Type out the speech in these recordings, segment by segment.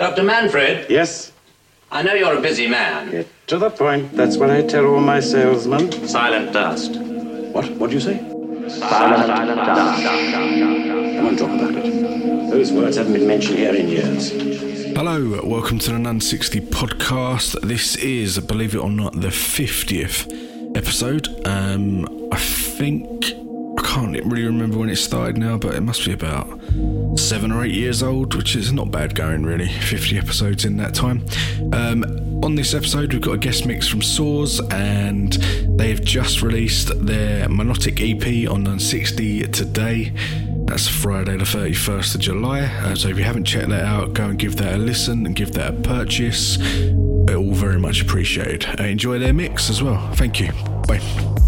Dr. Manfred, Yes? I know you're a busy man. Get to the point. That's what I tell all my salesmen. Silent dust. What? What do you say? Silent, dust. I won't talk about it. Those words haven't been mentioned here in years. Hello, welcome to the none60 podcast. This is, believe it or not, the 50th episode. Um, I think, I can't really remember when it started now, but it must be about seven or eight years old, which is not bad going, really. 50 episodes in that time. Um, on this episode, we've got a guest mix from Sorse, and they've just released their Monotic EP on none60 today. That's Friday, the 31st of July. Uh, so if you haven't checked that out, go and give that a listen and give that a purchase. All very much appreciated. Uh, enjoy their mix as well. Thank you. Bye.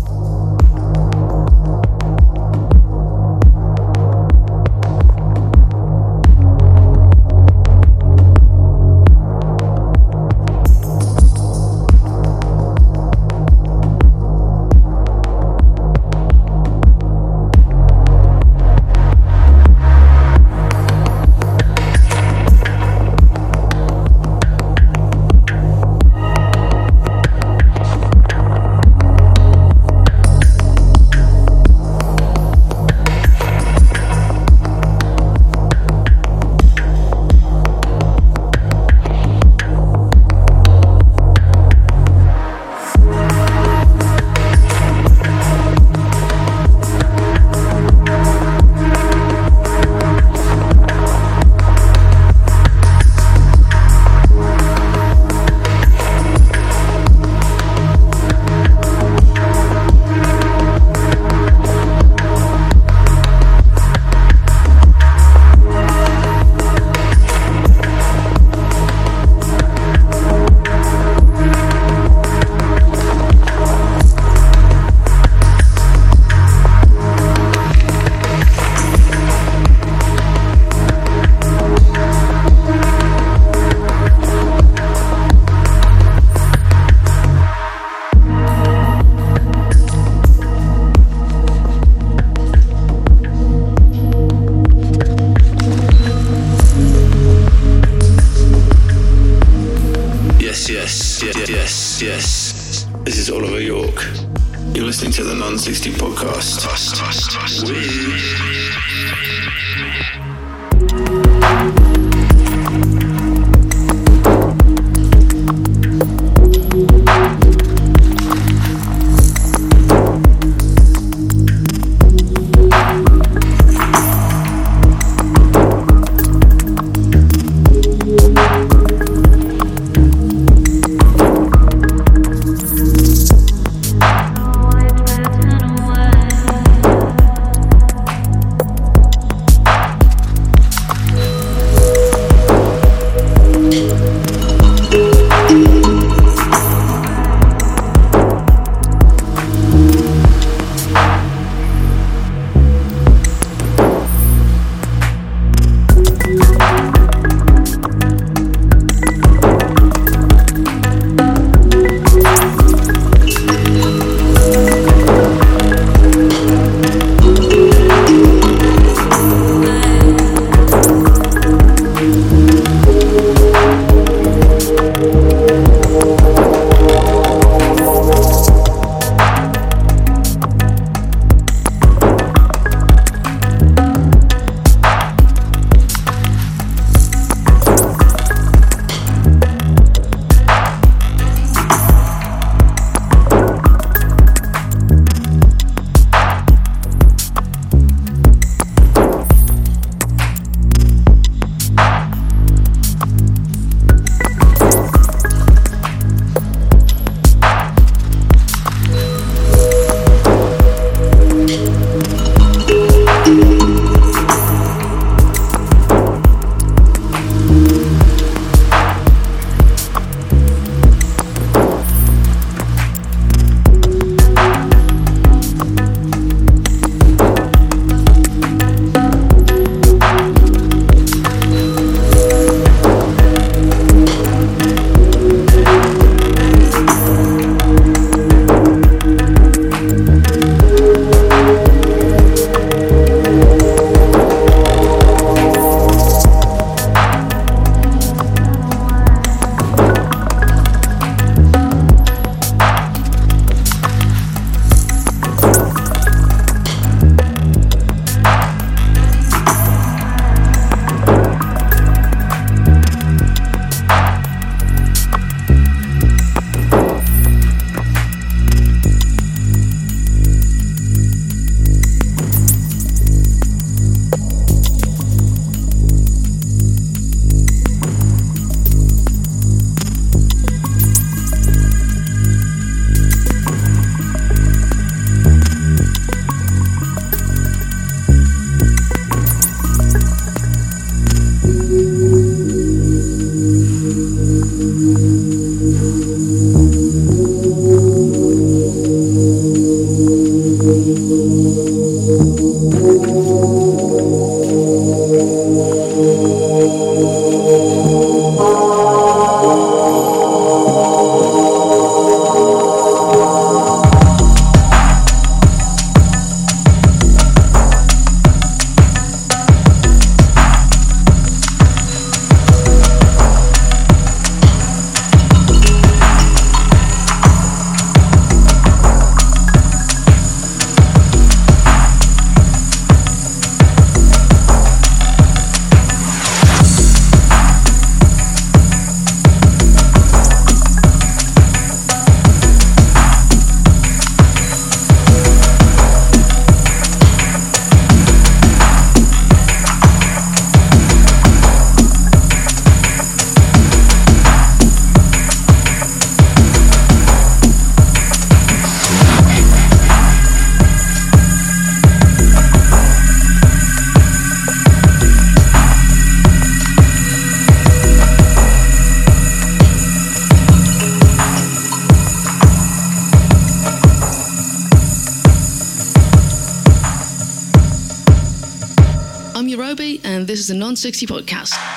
60 Podcast.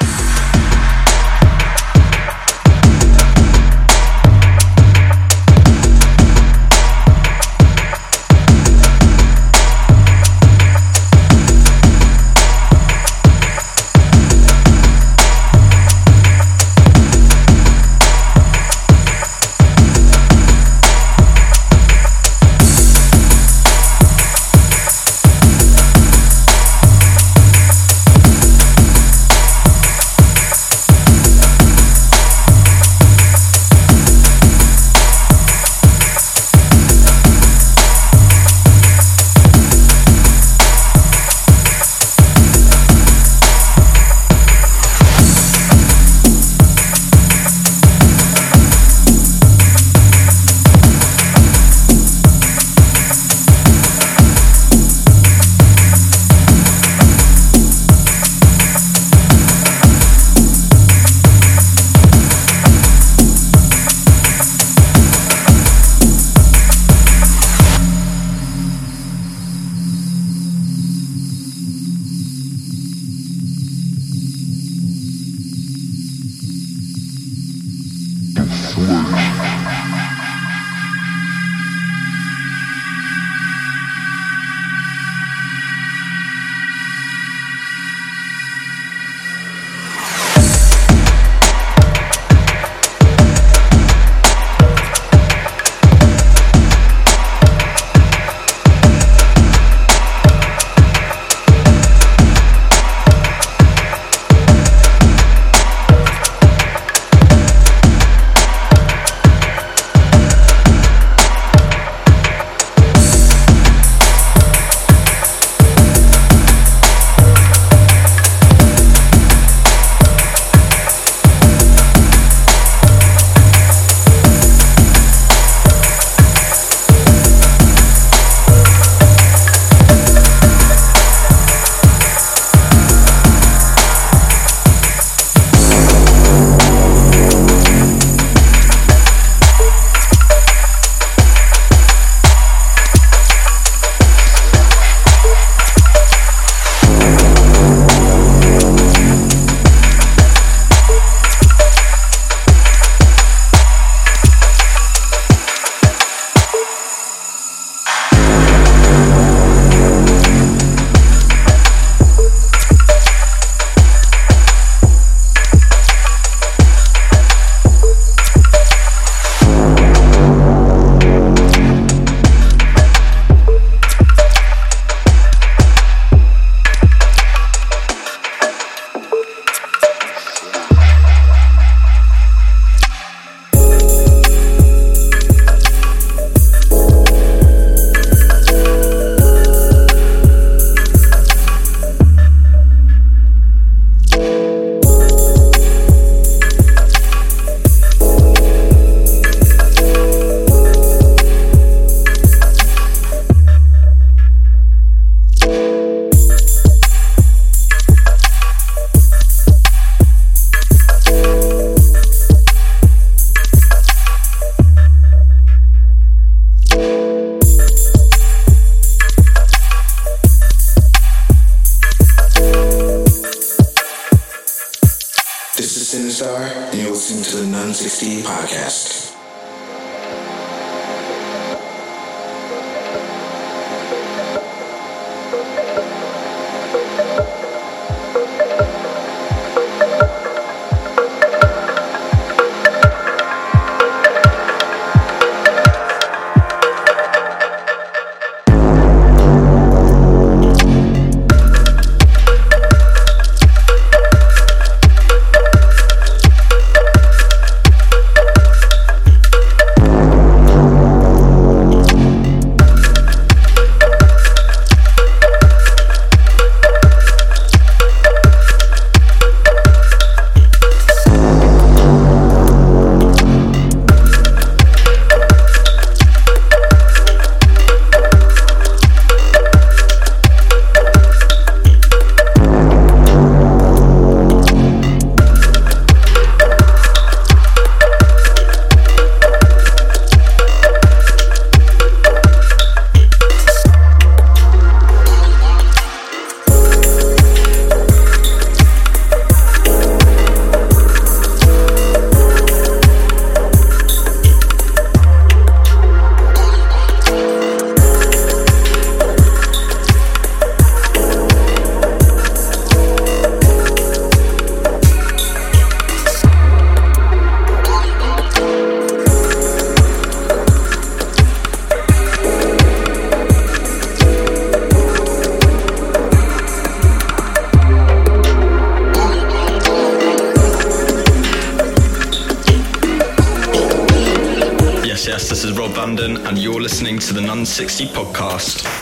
To the none60 podcast.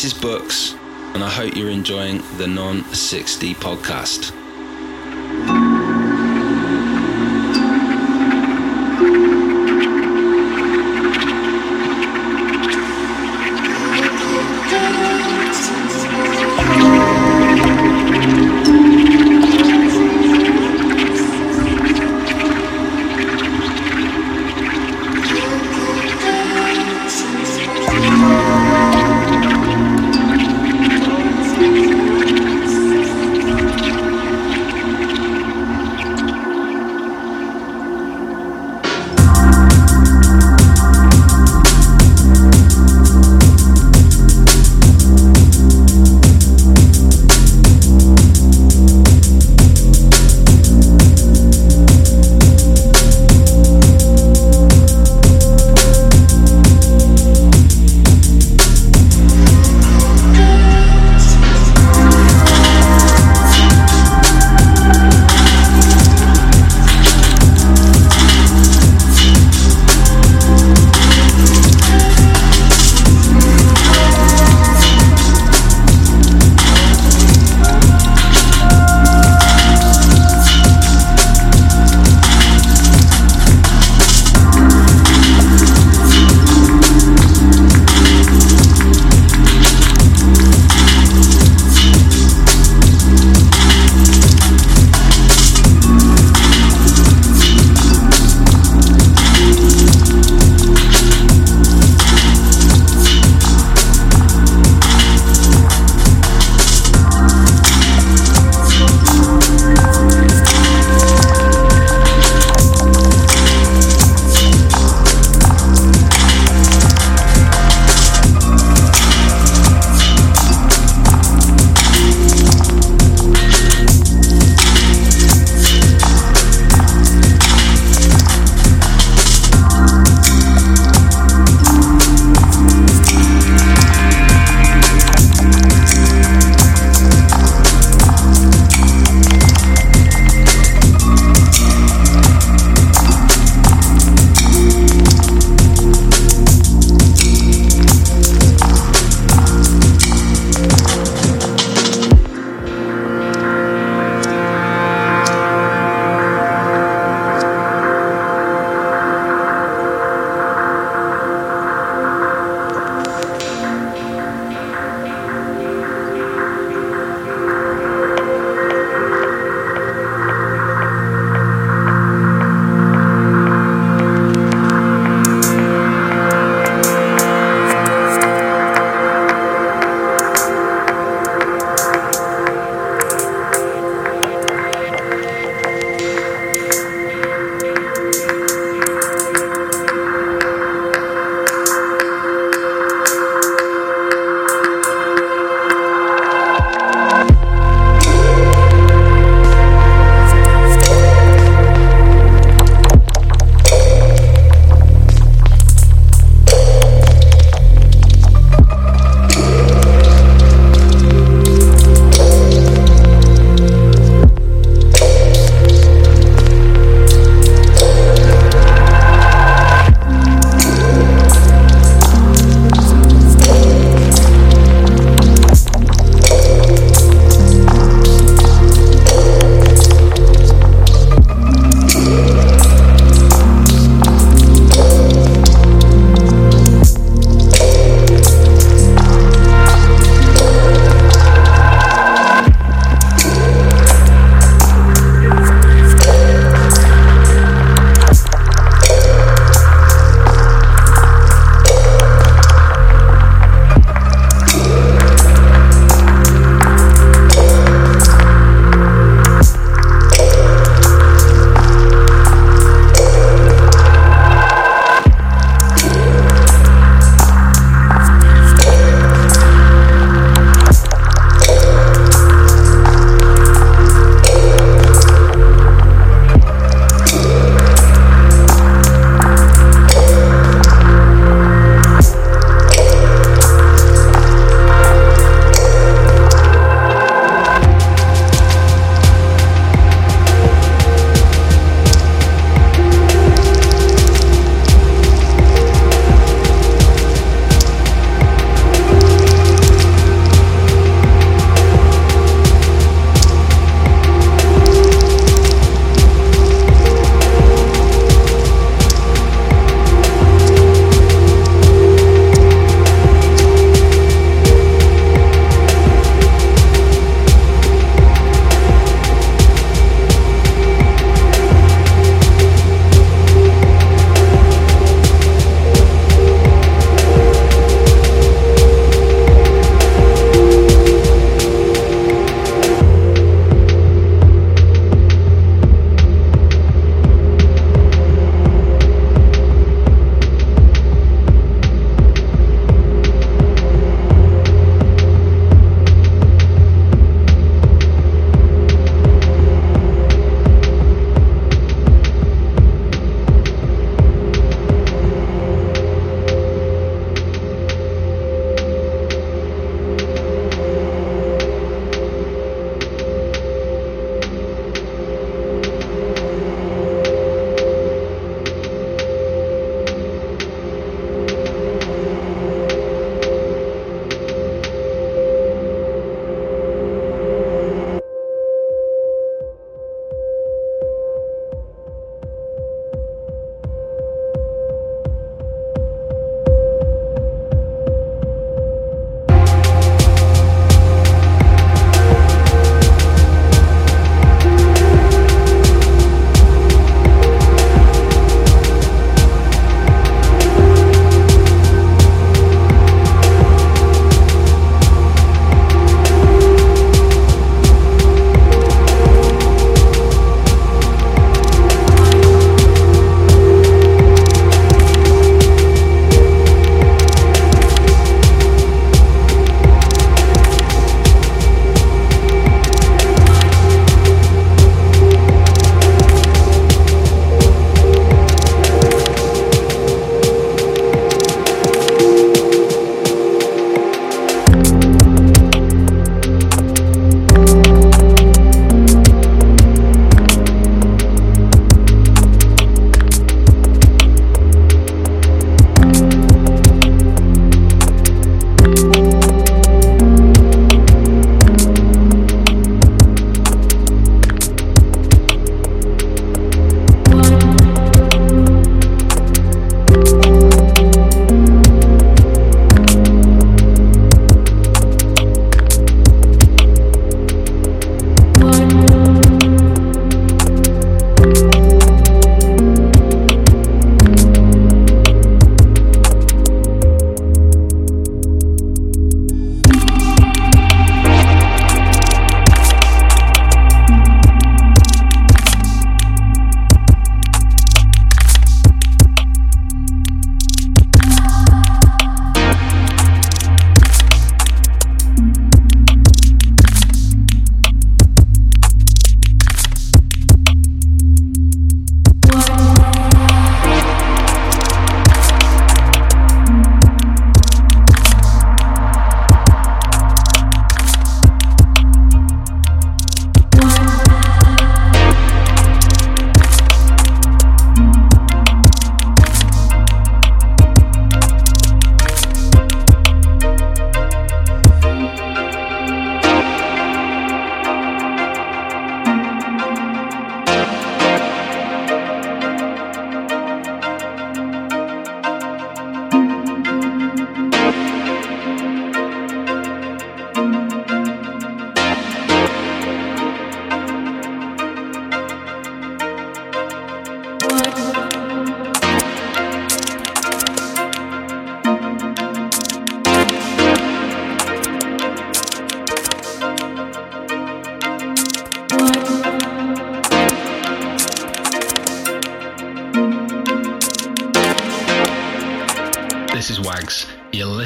This is Books, and I hope you're enjoying the none60 podcast.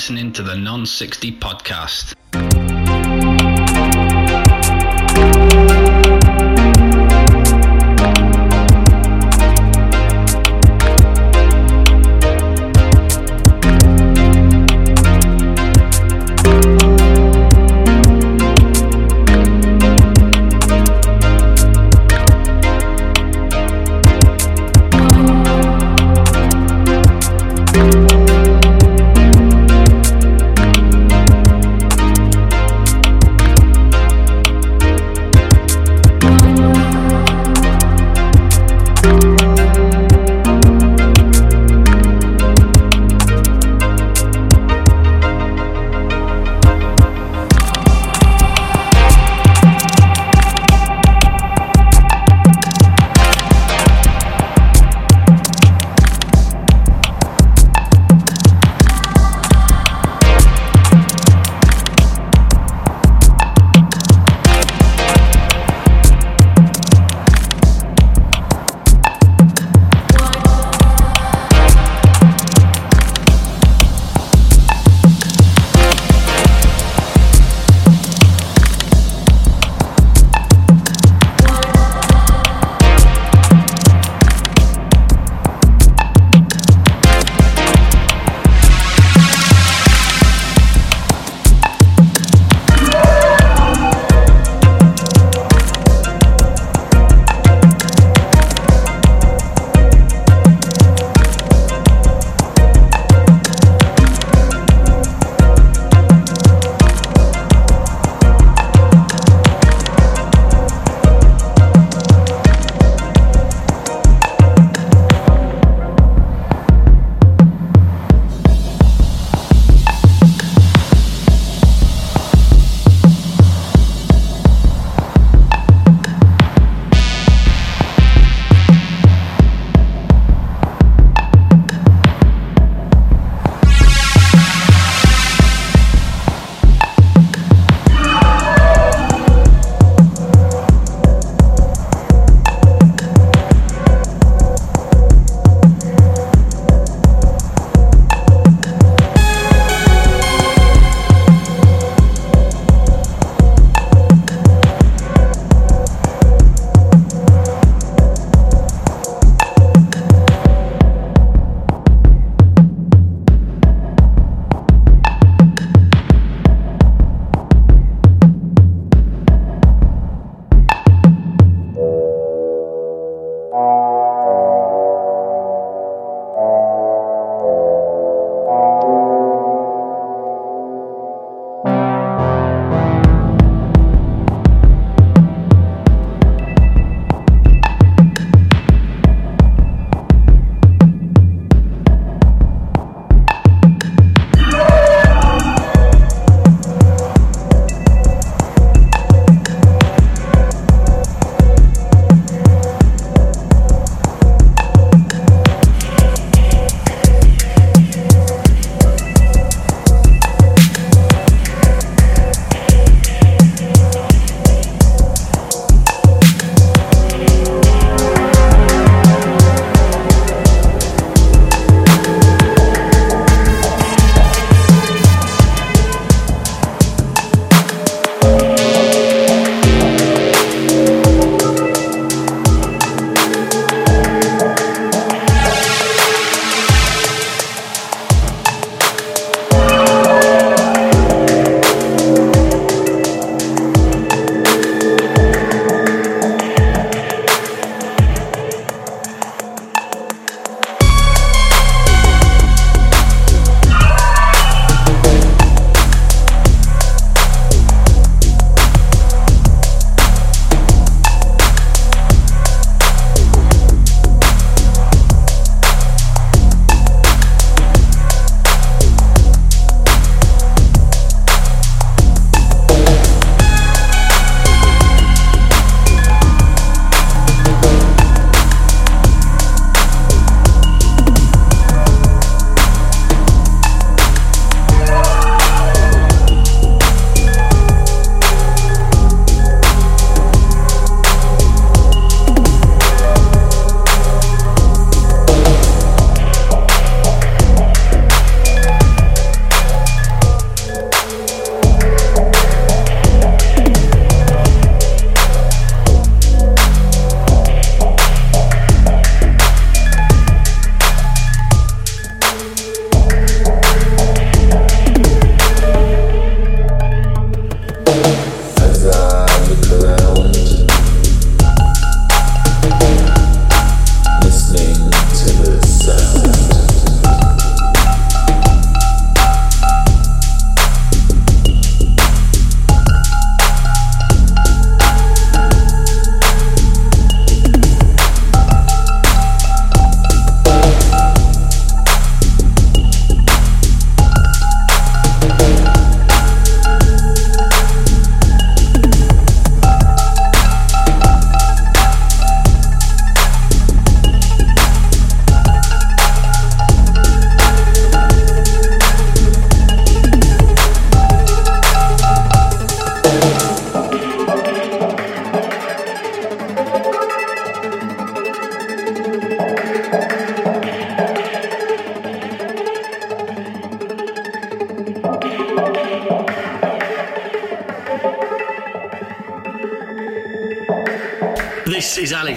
Listening to the none60 podcast.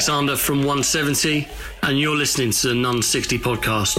Alexander from 170, and you're listening to the none60 podcast.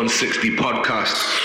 Non 60 Podcast.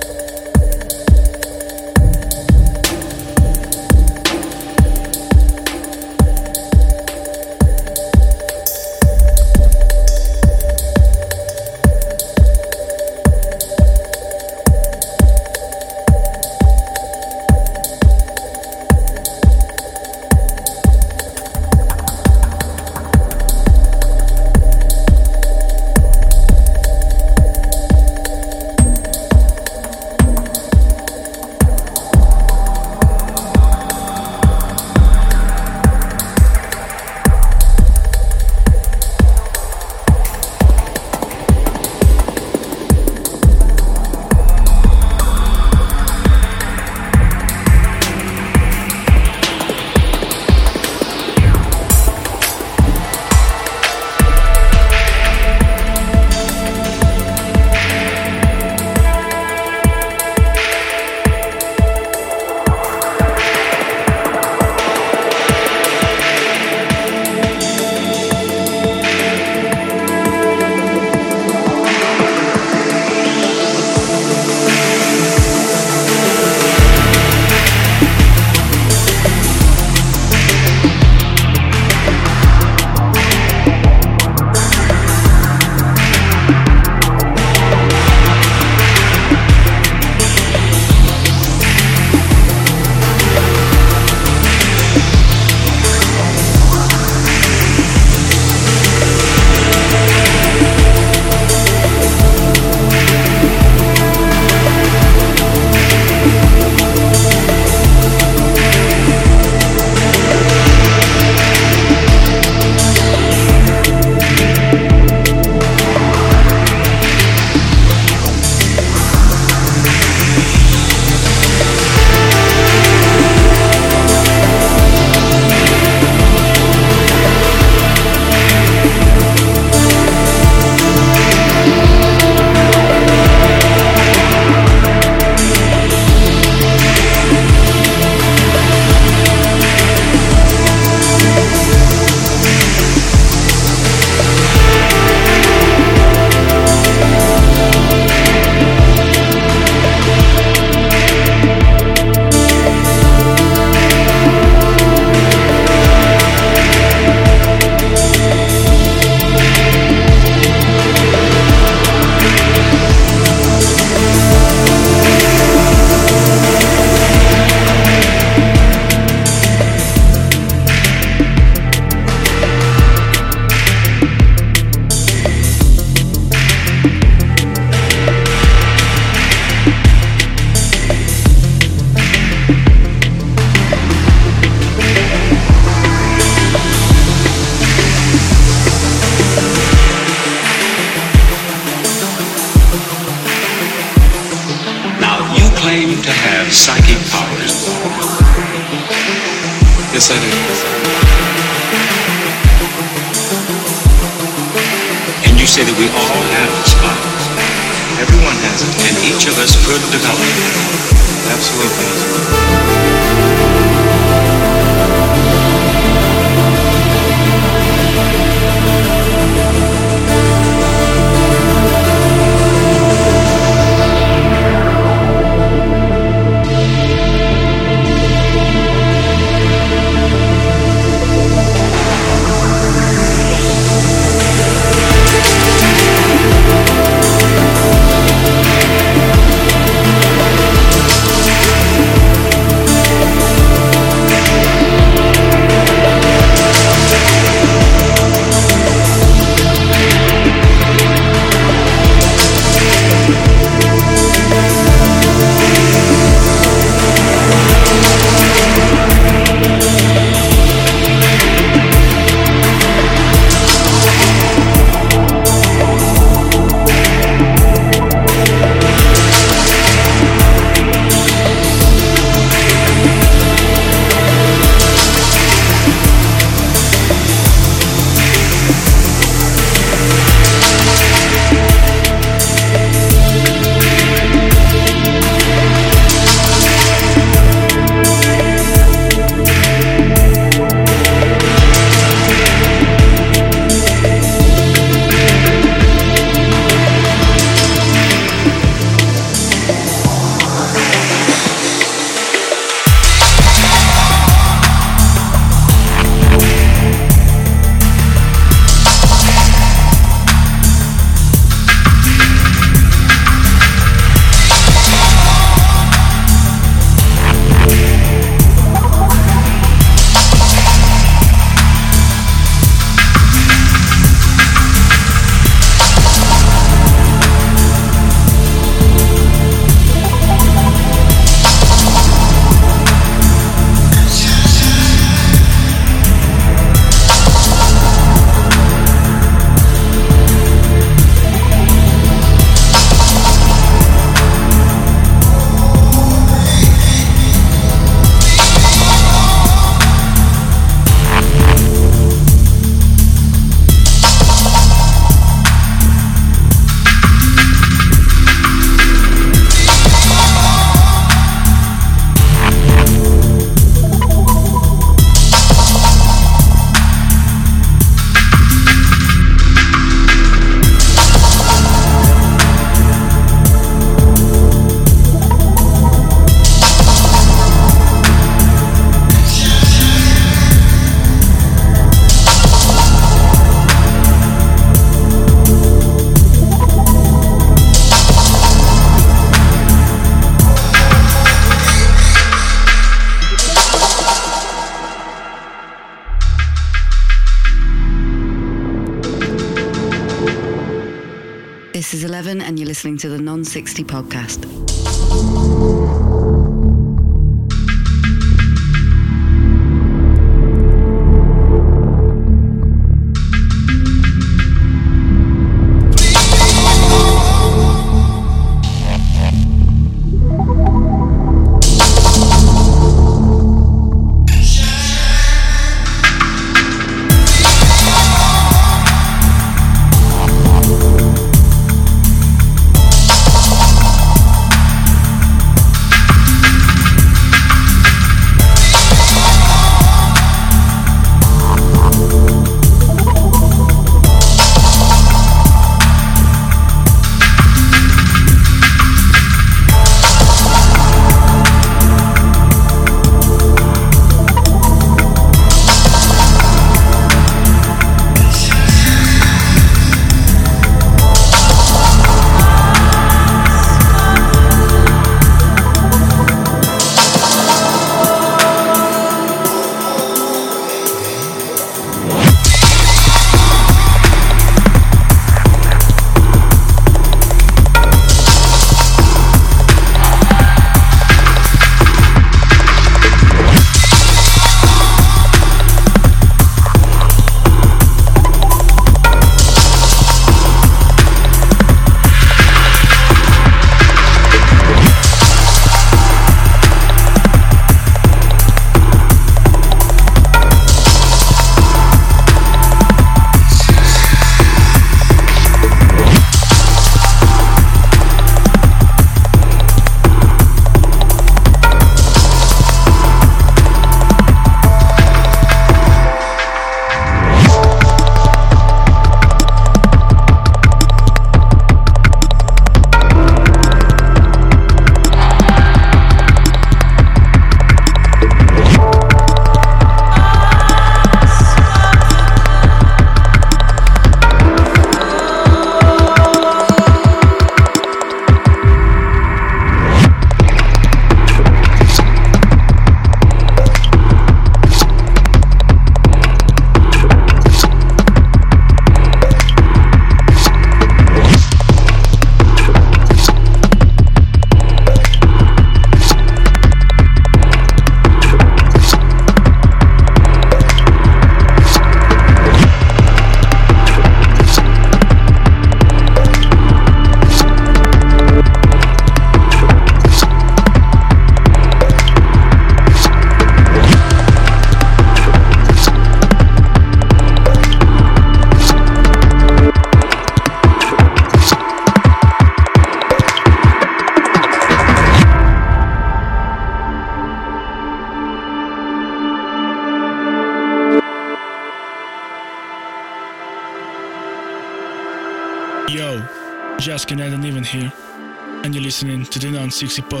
To the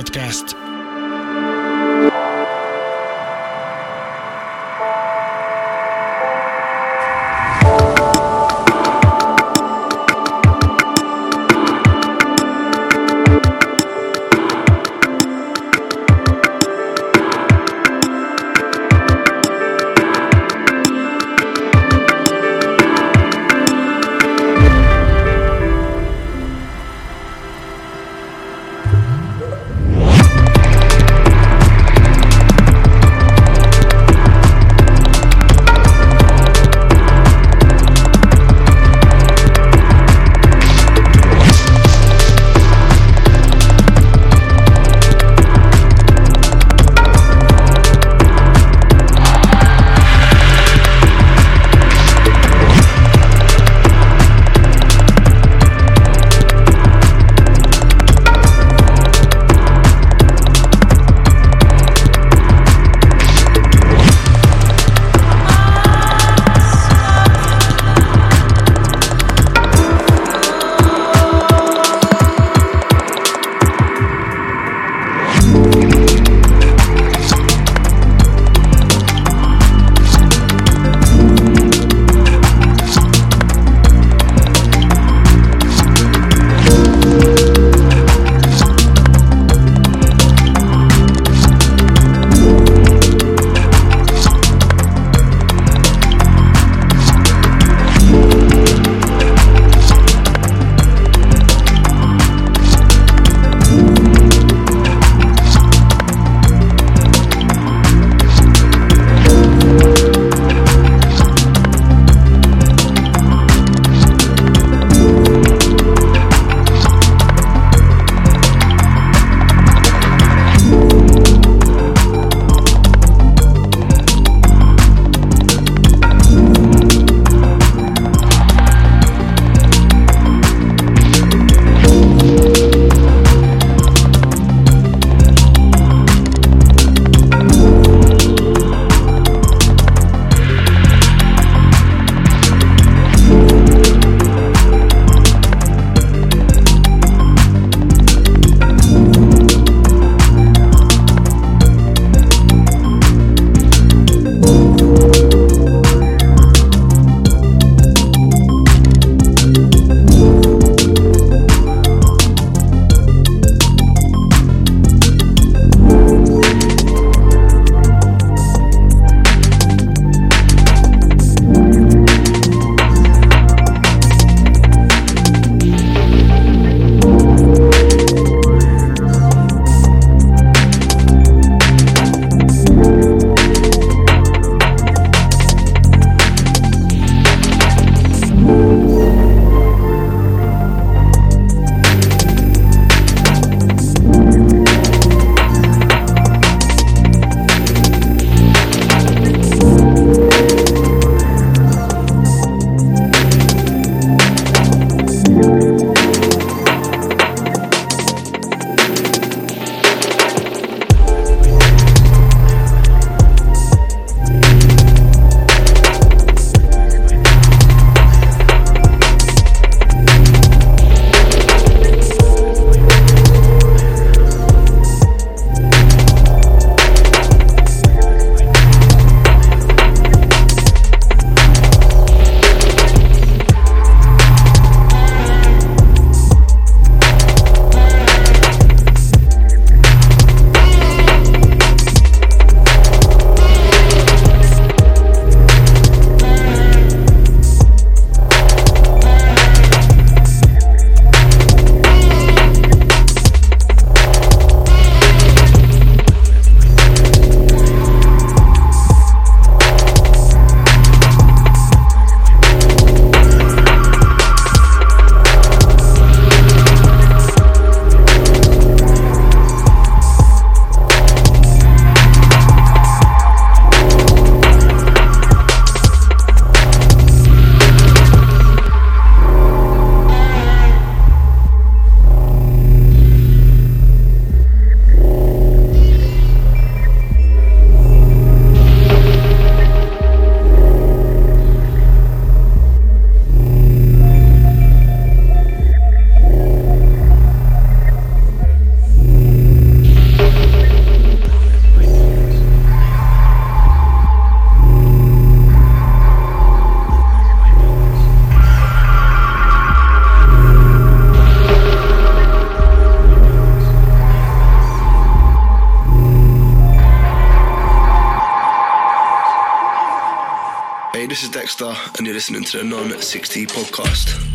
this is Dexter, and you're listening to the Non 60 podcast.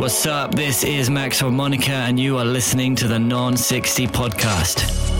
What's up? This is Max Harmonica, and you are listening to the none60 podcast.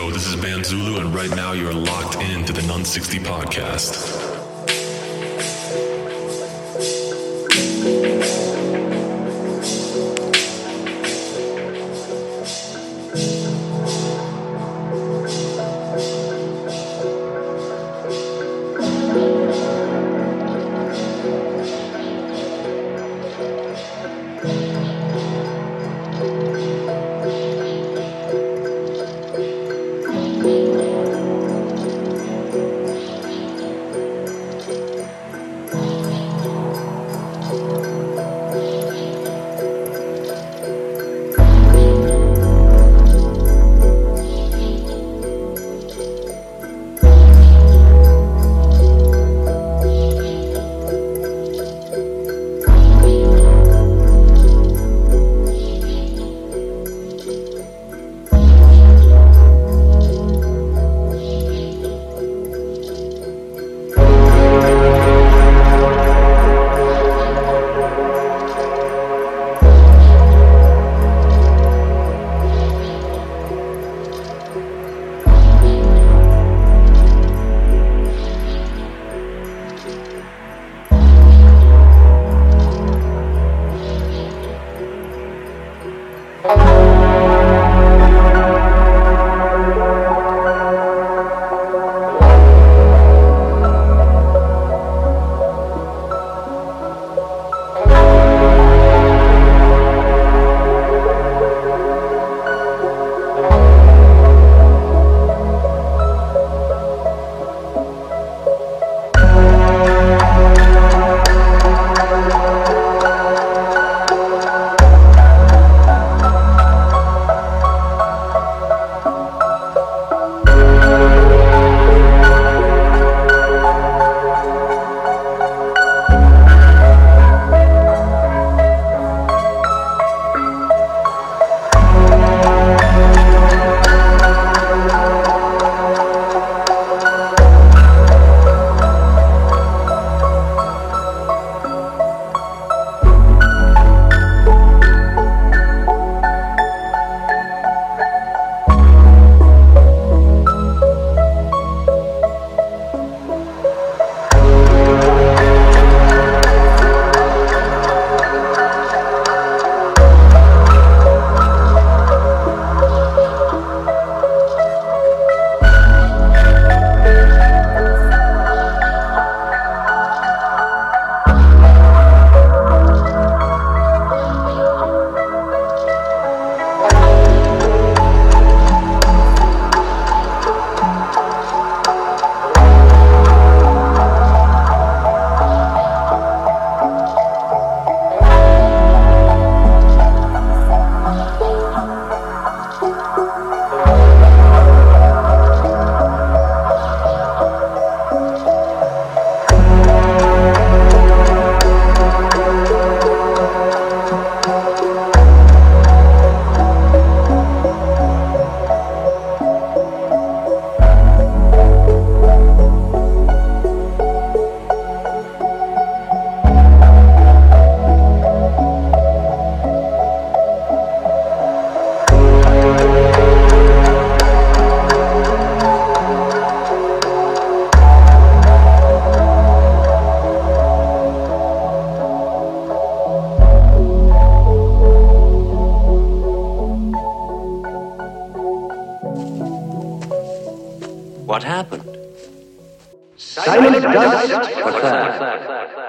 Yo, this is Ban Zulu, and right now you are locked into the none60 podcast.